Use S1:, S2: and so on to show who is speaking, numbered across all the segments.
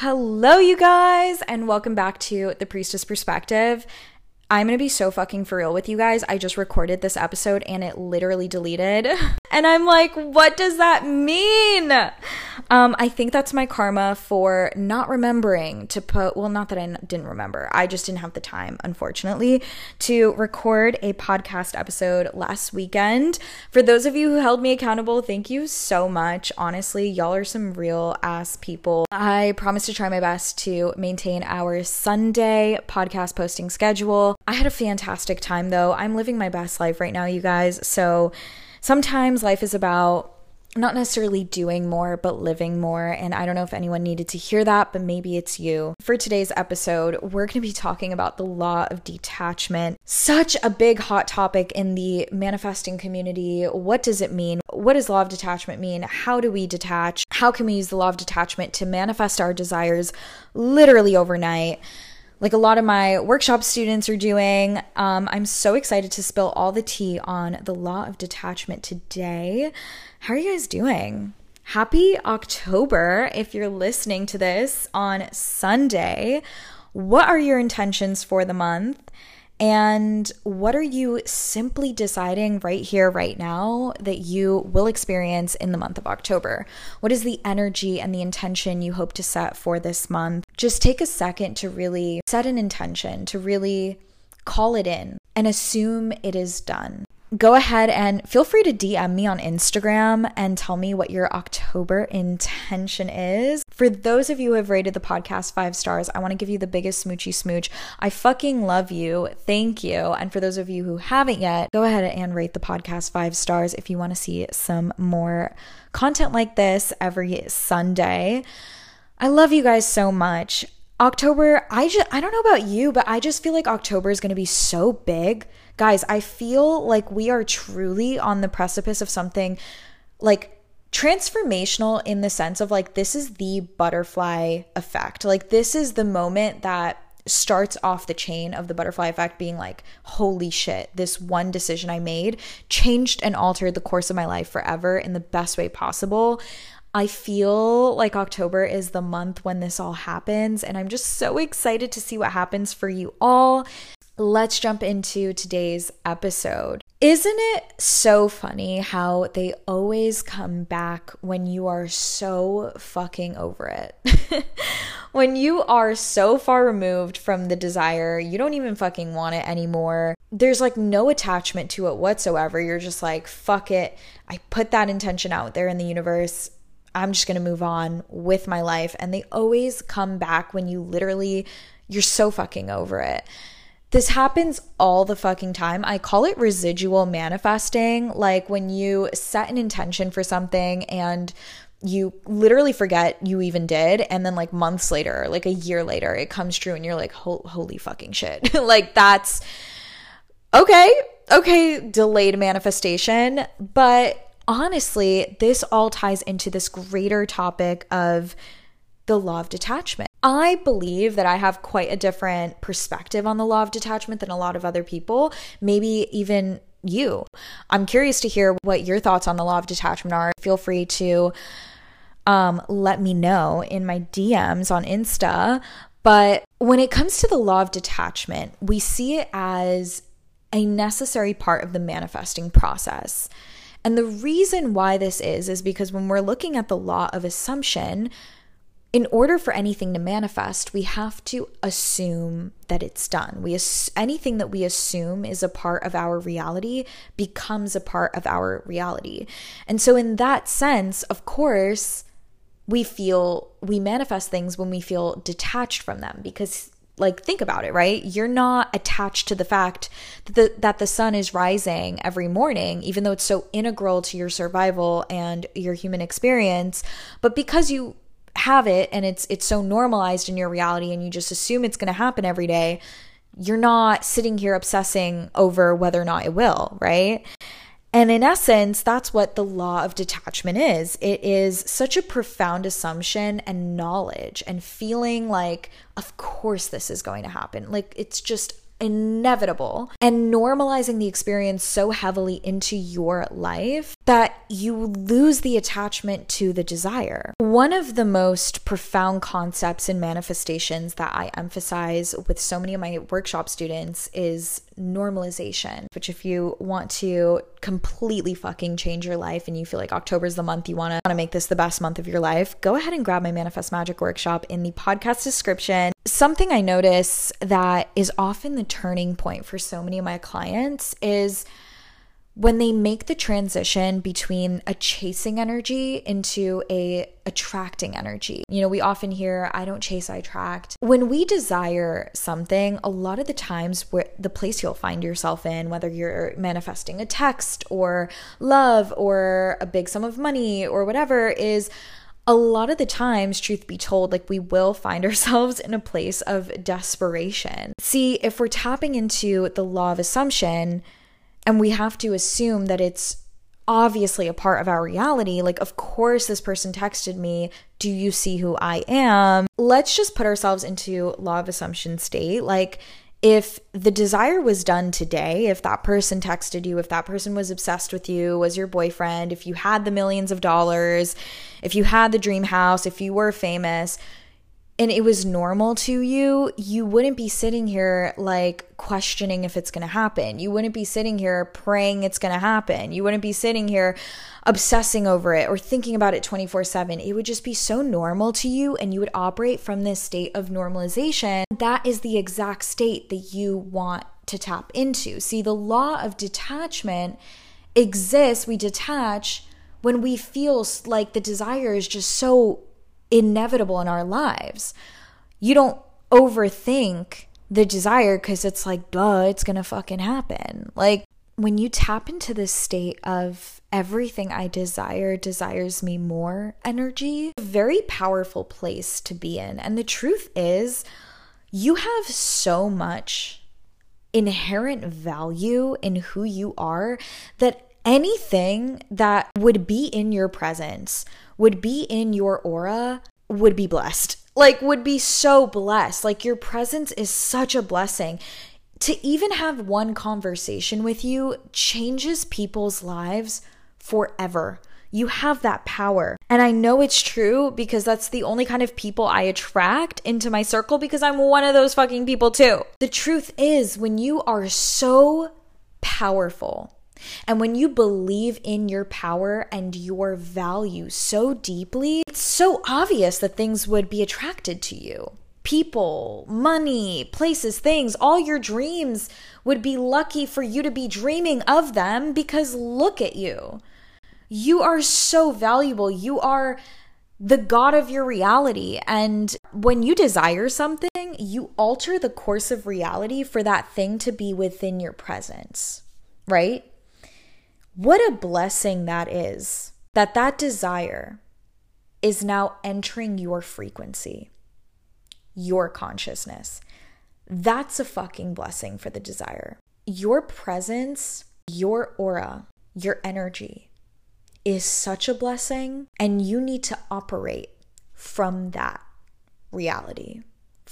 S1: Hello, you guys, and welcome back to the Priestess Perspective. I'm gonna be so fucking for real with you guys. I just recorded this episode and it literally deleted. And I'm like, what does that mean? Um, I think that's my karma for not remembering to put, well, not that I n- didn't remember, I just didn't have the time, unfortunately, to record a podcast episode last weekend. For those of you who held me accountable, thank you so much. Honestly, y'all are some real ass people. I promise to try my best to maintain our Sunday podcast posting schedule. I had a fantastic time though. I'm living my best life right now, you guys. So sometimes life is about not necessarily doing more, but living more. And I don't know if anyone needed to hear that, but maybe it's you. For today's episode, we're going to be talking about the law of detachment. Such a big hot topic in the manifesting community. What does it mean? What does law of detachment mean? How do we detach? How can we use the law of detachment to manifest our desires literally overnight? Like a lot of my workshop students are doing. Um, I'm so excited to spill all the tea on the law of detachment today. How are you guys doing? Happy October if you're listening to this on Sunday. What are your intentions for the month? And what are you simply deciding right here, right now, that you will experience in the month of October? What is the energy and the intention you hope to set for this month? Just take a second to really set an intention, to really call it in and assume it is done go ahead and feel free to DM me on Instagram and tell me what your October intention is. For those of you who have rated the podcast five stars, I want to give you the biggest smoochy smooch. I fucking love you. Thank you. And for those of you who haven't yet, go ahead and rate the podcast five stars if you want to see some more content like this every Sunday. I love you guys so much. October, I just I don't know about you, but I just feel like October is going to be so big Guys, I feel like we are truly on the precipice of something like transformational in the sense of like this is the butterfly effect. Like this is the moment that starts off the chain of the butterfly effect being like, holy shit, this one decision I made changed and altered the course of my life forever in the best way possible. I feel like October is the month when this all happens, and I'm just so excited to see what happens for you all let's jump into today's episode. Isn't it so funny how they always come back when you are so fucking over it? when you are so far removed from the desire, you don't even fucking want it anymore. There's like no attachment to it whatsoever. You're just like, fuck it. I put that intention out there in the universe. I'm just going to move on with my life. And they always come back when you literally, you're so fucking over it. This happens all the fucking time. I call it residual manifesting. Like when you set an intention for something and you literally forget you even did and then like months later like a year later it comes true and you're like holy fucking shit like that's okay okay delayed manifestation but honestly this all ties into this greater topic of the law of detachment. I believe that I have quite a different perspective on the law of detachment than a lot of other people, maybe even you. I'm curious to hear what your thoughts on the law of detachment are. Feel free to um, let me know in my DMs on Insta. But when it comes to the law of detachment, we see it as a necessary part of the manifesting process. And the reason why this is, is because when we're looking at the law of assumption, in order for anything to manifest, we have to assume that it's done. We ass- anything that we assume is a part of our reality becomes a part of our reality. And so in that sense, of course, we feel we manifest things when we feel detached from them because like think about it right you're not attached to the fact that the, that the sun is rising every morning even though it's so integral to your survival and your human experience but because you have it and it's it's so normalized in your reality and you just assume it's going to happen every day, you're not sitting here obsessing over whether or not it will, right? And in essence, that's what the law of detachment is. It is such a profound assumption and knowledge and feeling like, of course, this is going to happen. Like, it's just inevitable. And normalizing the experience so heavily into your life that you lose the attachment to the desire. One of the most profound concepts in manifestations that I emphasize with so many of my workshop students is normalization, which if you want to completely fucking change your life and you feel like October is the month you want to make this the best month of your life, go ahead and grab my Manifest Magic workshop in the podcast description. Something I notice that is often the turning point for so many of my clients is when they make the transition between a chasing energy into a attracting energy. You know, we often hear I don't chase, I attract. When we desire something, a lot of the times where the place you'll find yourself in, whether you're manifesting a text or love or a big sum of money or whatever is a lot of the times, truth be told, like we will find ourselves in a place of desperation. See, if we're tapping into the law of assumption, and we have to assume that it's obviously a part of our reality. Like, of course, this person texted me, Do you see who I am? Let's just put ourselves into law of assumption state. Like, if the desire was done today, if that person texted you, if that person was obsessed with you, was your boyfriend, if you had the millions of dollars, if you had the dream house, if you were famous, and it was normal to you, you wouldn't be sitting here like questioning if it's going to happen. You wouldn't be sitting here praying it's going to happen. You wouldn't be sitting here obsessing over it or thinking about it 24 7. It would just be so normal to you, and you would operate from this state of normalization. That is the exact state that you want to tap into. See, the law of detachment exists. We detach when we feel like the desire is just so inevitable in our lives. You don't overthink the desire because it's like, duh, it's gonna fucking happen. Like, when you tap into this state of everything I desire desires me more energy, a very powerful place to be in. And the truth is, you have so much inherent value in who you are that anything that would be in your presence would be in your aura would be blessed. Like, would be so blessed. Like, your presence is such a blessing. To even have one conversation with you changes people's lives forever. You have that power. And I know it's true because that's the only kind of people I attract into my circle because I'm one of those fucking people too. The truth is, when you are so powerful, and when you believe in your power and your value so deeply, it's so obvious that things would be attracted to you. People, money, places, things, all your dreams would be lucky for you to be dreaming of them because look at you. You are so valuable. You are the God of your reality. And when you desire something, you alter the course of reality for that thing to be within your presence, right? What a blessing that is that that desire is now entering your frequency, your consciousness. That's a fucking blessing for the desire. Your presence, your aura, your energy is such a blessing, and you need to operate from that reality,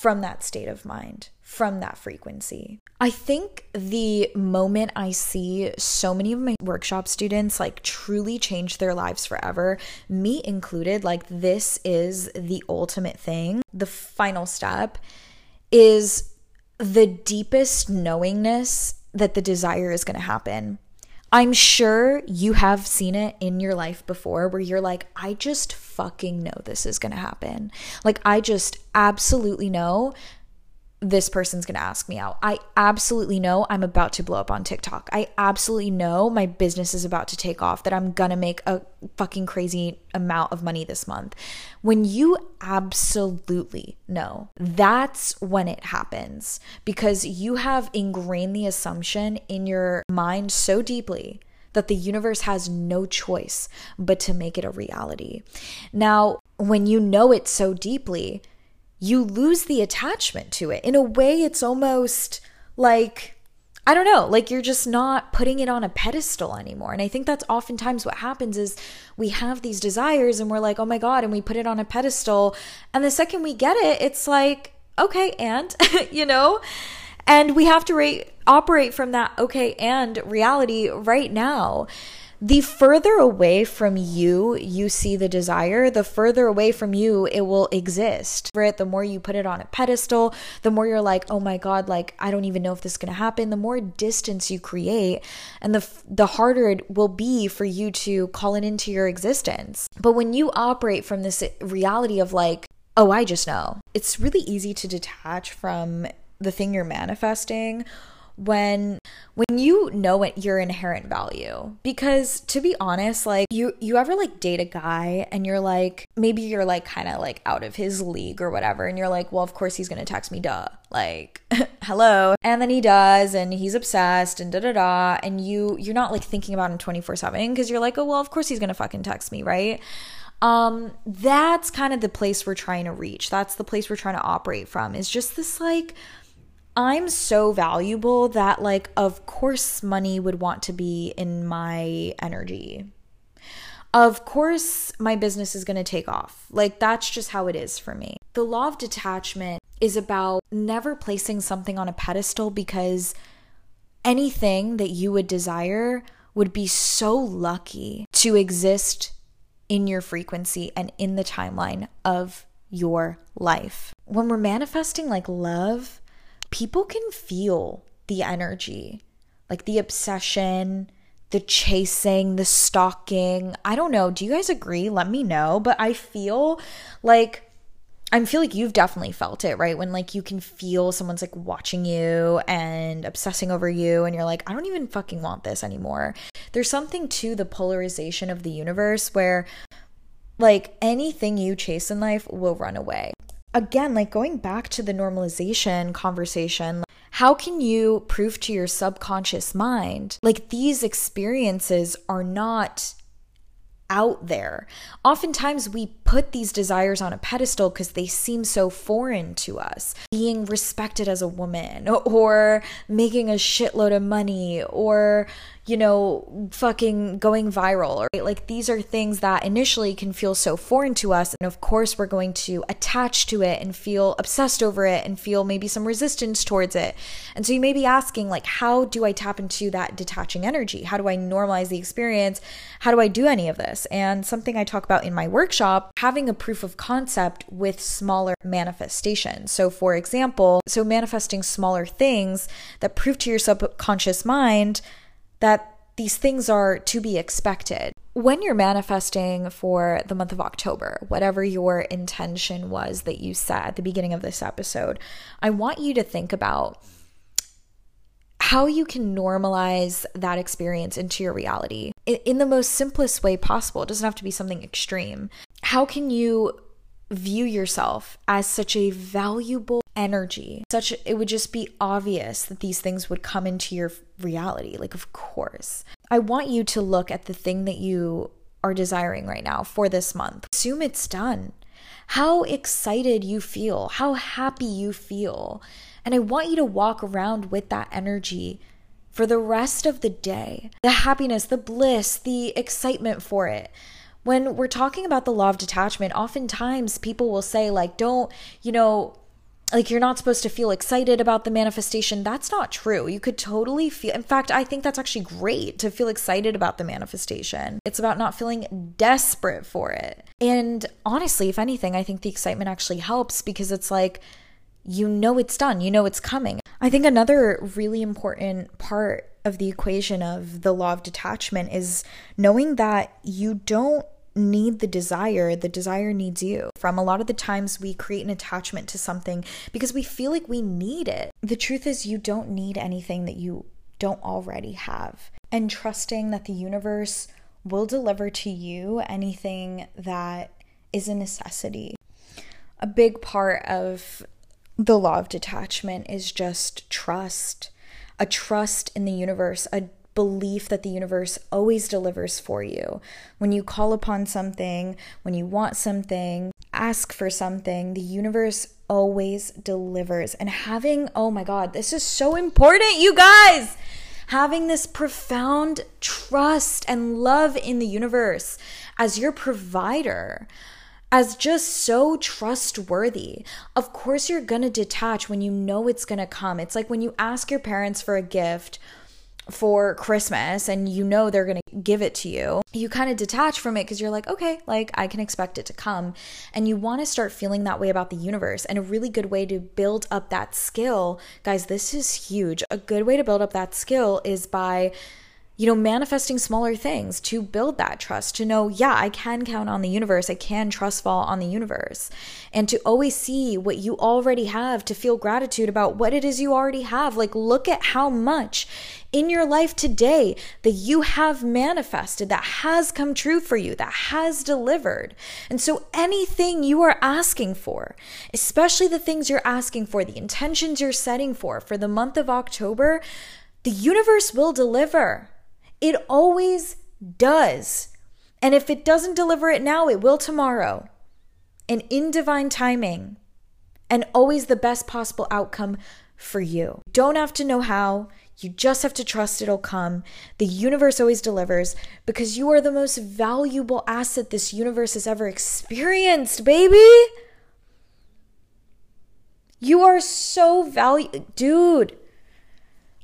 S1: from that state of mind from that frequency. I think the moment I see so many of my workshop students like truly change their lives forever, me included, like this is the ultimate thing. The final step is the deepest knowingness that the desire is going to happen. I'm sure you have seen it in your life before where you're like, I just fucking know this is gonna happen. Like, I just absolutely know this person's gonna ask me out. I absolutely know I'm about to blow up on TikTok. I absolutely know my business is about to take off, that I'm gonna make a fucking crazy amount of money this month. When you absolutely know, that's when it happens because you have ingrained the assumption in your mind so deeply that the universe has no choice but to make it a reality. Now, when you know it so deeply, you lose the attachment to it. In a way, it's almost like, I don't know, like you're just not putting it on a pedestal anymore. And I think that's oftentimes what happens is we have these desires and we're like, oh my God, and we put it on a pedestal. And the second we get it, it's like, okay, and, you know? And we have to rate, operate from that okay and reality right now. The further away from you you see the desire, the further away from you it will exist. It, the more you put it on a pedestal, the more you're like, oh my God, like I don't even know if this is gonna happen. The more distance you create, and the the harder it will be for you to call it into your existence. But when you operate from this reality of like, oh, I just know, it's really easy to detach from the thing you're manifesting when when you know it your inherent value. Because to be honest like you you ever like date a guy and you're like maybe you're like kind of like out of his league or whatever and you're like well of course he's gonna text me duh. Like hello. And then he does and he's obsessed and da da da and you you're not like thinking about him 24 7 because you're like oh well of course he's gonna fucking text me right? Um that's kind of the place we're trying to reach. That's the place we're trying to operate from is just this like I'm so valuable that, like, of course, money would want to be in my energy. Of course, my business is going to take off. Like, that's just how it is for me. The law of detachment is about never placing something on a pedestal because anything that you would desire would be so lucky to exist in your frequency and in the timeline of your life. When we're manifesting like love, people can feel the energy, like the obsession, the chasing, the stalking. I don't know. Do you guys agree? Let me know. But I feel like I feel like you've definitely felt it, right? When like you can feel someone's like watching you and obsessing over you, and you're like, I don't even fucking want this anymore. There's something to the polarization of the universe where like anything you chase in life will run away again, like going back to the normalization conversation, how can you prove to your subconscious mind like these experiences are not out there. Oftentimes, we put these desires on a pedestal because they seem so foreign to us. Being respected as a woman, or making a shitload of money, or, you know, fucking going viral. Right? Like these are things that initially can feel so foreign to us. And of course, we're going to attach to it and feel obsessed over it and feel maybe some resistance towards it. And so you may be asking, like, how do I tap into that detaching energy? How do I normalize the experience? How do I do any of this? And something I talk about in my workshop, having a proof of concept with smaller manifestations. So, for example, so manifesting smaller things that prove to your subconscious mind that these things are to be expected. When you're manifesting for the month of October, whatever your intention was that you set at the beginning of this episode, I want you to think about how you can normalize that experience into your reality in the most simplest way possible. It doesn't have to be something extreme. How can you view yourself as such a valuable energy. Such it would just be obvious that these things would come into your reality. Like of course. I want you to look at the thing that you are desiring right now for this month. Assume it's done. How excited you feel. How happy you feel. And i want you to walk around with that energy for the rest of the day. The happiness the bliss the excitement for it when we're talking about the law of detachment, oftentimes people will say, like, don't, you know, like you're not supposed to feel excited about the manifestation. That's not true. You could totally feel, in fact, I think that's actually great to feel excited about the manifestation. It's about not feeling desperate for it. And honestly, if anything, I think the excitement actually helps because it's like, you know it's done, you know it's coming. I think another really important part of the equation of the law of detachment is knowing that you don't need the desire, the desire needs you. From a lot of the times, we create an attachment to something because we feel like we need it. The truth is, you don't need anything that you don't already have. And trusting that the universe will deliver to you anything that is a necessity. A big part of the law of detachment is just trust a trust in the universe, a belief that the universe always delivers for you. When you call upon something, when you want something, ask for something, the universe always delivers. And having, oh my God, this is so important, you guys! Having this profound trust and love in the universe as your provider as just so trustworthy. Of course, you're gonna detach when you know it's gonna come. It's like when you ask your parents for a gift for Christmas and you know they're going to give it to you, you kind of detach from it because you're like, okay, like I can expect it to come. And you want to start feeling that way about the universe. And a really good way to build up that skill, guys, this is huge. A good way to build up that skill is by you know, manifesting smaller things to build that trust, to know, yeah, I can count on the universe. I can trust fall on the universe. And to always see what you already have, to feel gratitude about what it is you already have. Like, look at how much in your life today that you have manifested, that has come true for you, that has delivered. And so, anything you are asking for, especially the things you're asking for, the intentions you're setting for for the month of October, the universe will deliver. It always does. And if it doesn't deliver it now, it will tomorrow. And in divine timing, and always the best possible outcome for you. Don't have to know how. You just have to trust it'll come. The universe always delivers because you are the most valuable asset this universe has ever experienced, baby. You are so valuable. Dude,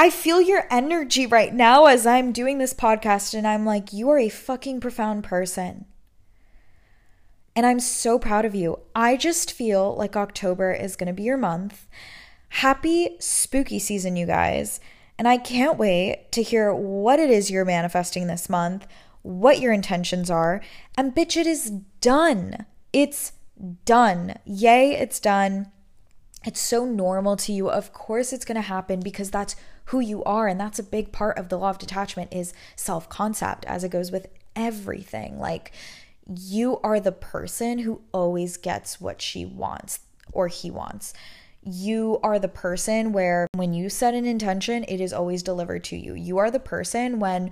S1: I feel your energy right now as I'm doing this podcast, and I'm like, you are a fucking profound person. And I'm so proud of you. I just feel like October is going to be your month. Happy spooky season, you guys. And I can't wait to hear what it is you're manifesting this month, what your intentions are. And bitch, it is done. It's done. Yay, it's done. It's so normal to you. Of course, it's going to happen because that's who you are and that's a big part of the law of detachment is self-concept as it goes with everything. Like you are the person who always gets what she wants or he wants. You are the person where when you set an intention it is always delivered to you. You are the person when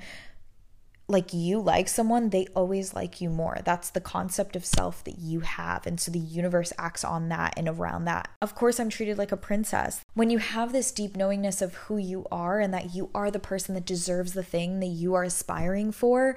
S1: like you like someone, they always like you more. That's the concept of self that you have. And so the universe acts on that and around that. Of course, I'm treated like a princess. When you have this deep knowingness of who you are and that you are the person that deserves the thing that you are aspiring for,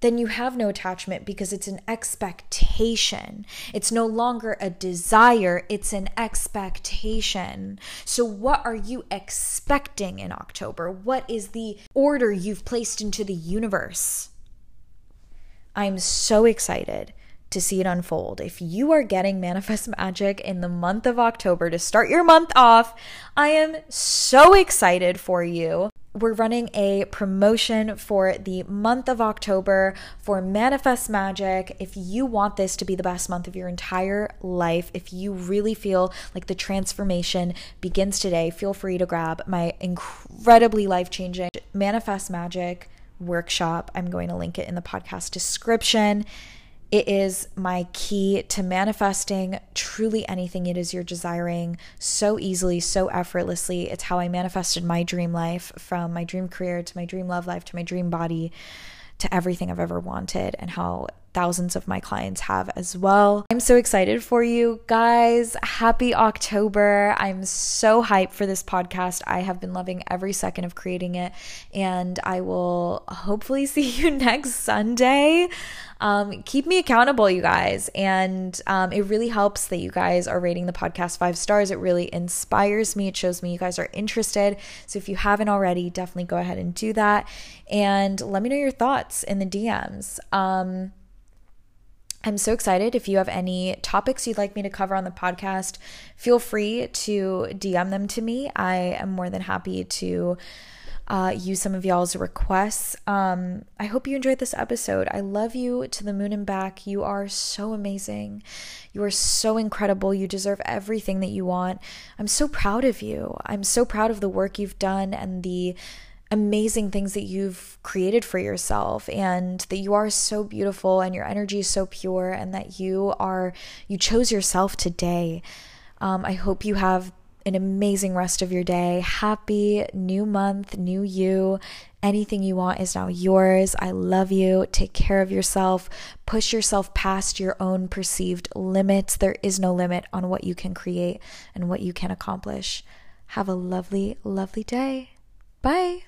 S1: then you have no attachment because it's an expectation. It's no longer a desire, it's an expectation. So, what are you expecting in October? What is the order you've placed into the universe? I'm so excited to see it unfold. If you are getting Manifest Magic in the month of October to start your month off, I am so excited for you we're running a promotion for the month of October for Manifest Magic. If you want this to be the best month of your entire life, if you really feel like the transformation begins today, feel free to grab my incredibly life changing Manifest Magic workshop. I'm going to link it in the podcast description. It is my key to manifesting truly anything it is you're desiring so easily, so effortlessly. It's how I manifested my dream life from my dream career to my dream love life to my dream body to everything I've ever wanted and how thousands of my clients have as well. I'm so excited for you guys. Happy October. I'm so hyped for this podcast. I have been loving every second of creating it, and I will hopefully see you next Sunday. Um, keep me accountable, you guys. And um, it really helps that you guys are rating the podcast five stars. It really inspires me. It shows me you guys are interested. So if you haven't already, definitely go ahead and do that. And let me know your thoughts in the DMs. Um, I'm so excited. If you have any topics you'd like me to cover on the podcast, feel free to DM them to me. I am more than happy to uh, use some of y'all's requests. Um, I hope you enjoyed this episode. I love you to the moon and back. You are so amazing. You are so incredible. You deserve everything that you want. I'm so proud of you. I'm so proud of the work you've done and the amazing things that you've created for yourself and that you are so beautiful and your energy is so pure and that you are you chose yourself today. Um, i hope you have an amazing rest of your day. Happy new month new you. Anything you want is now yours. I love you. Take care of yourself. Push yourself past your own perceived limits. There is no limit on what you can create and what you can accomplish. Have a lovely lovely day. Bye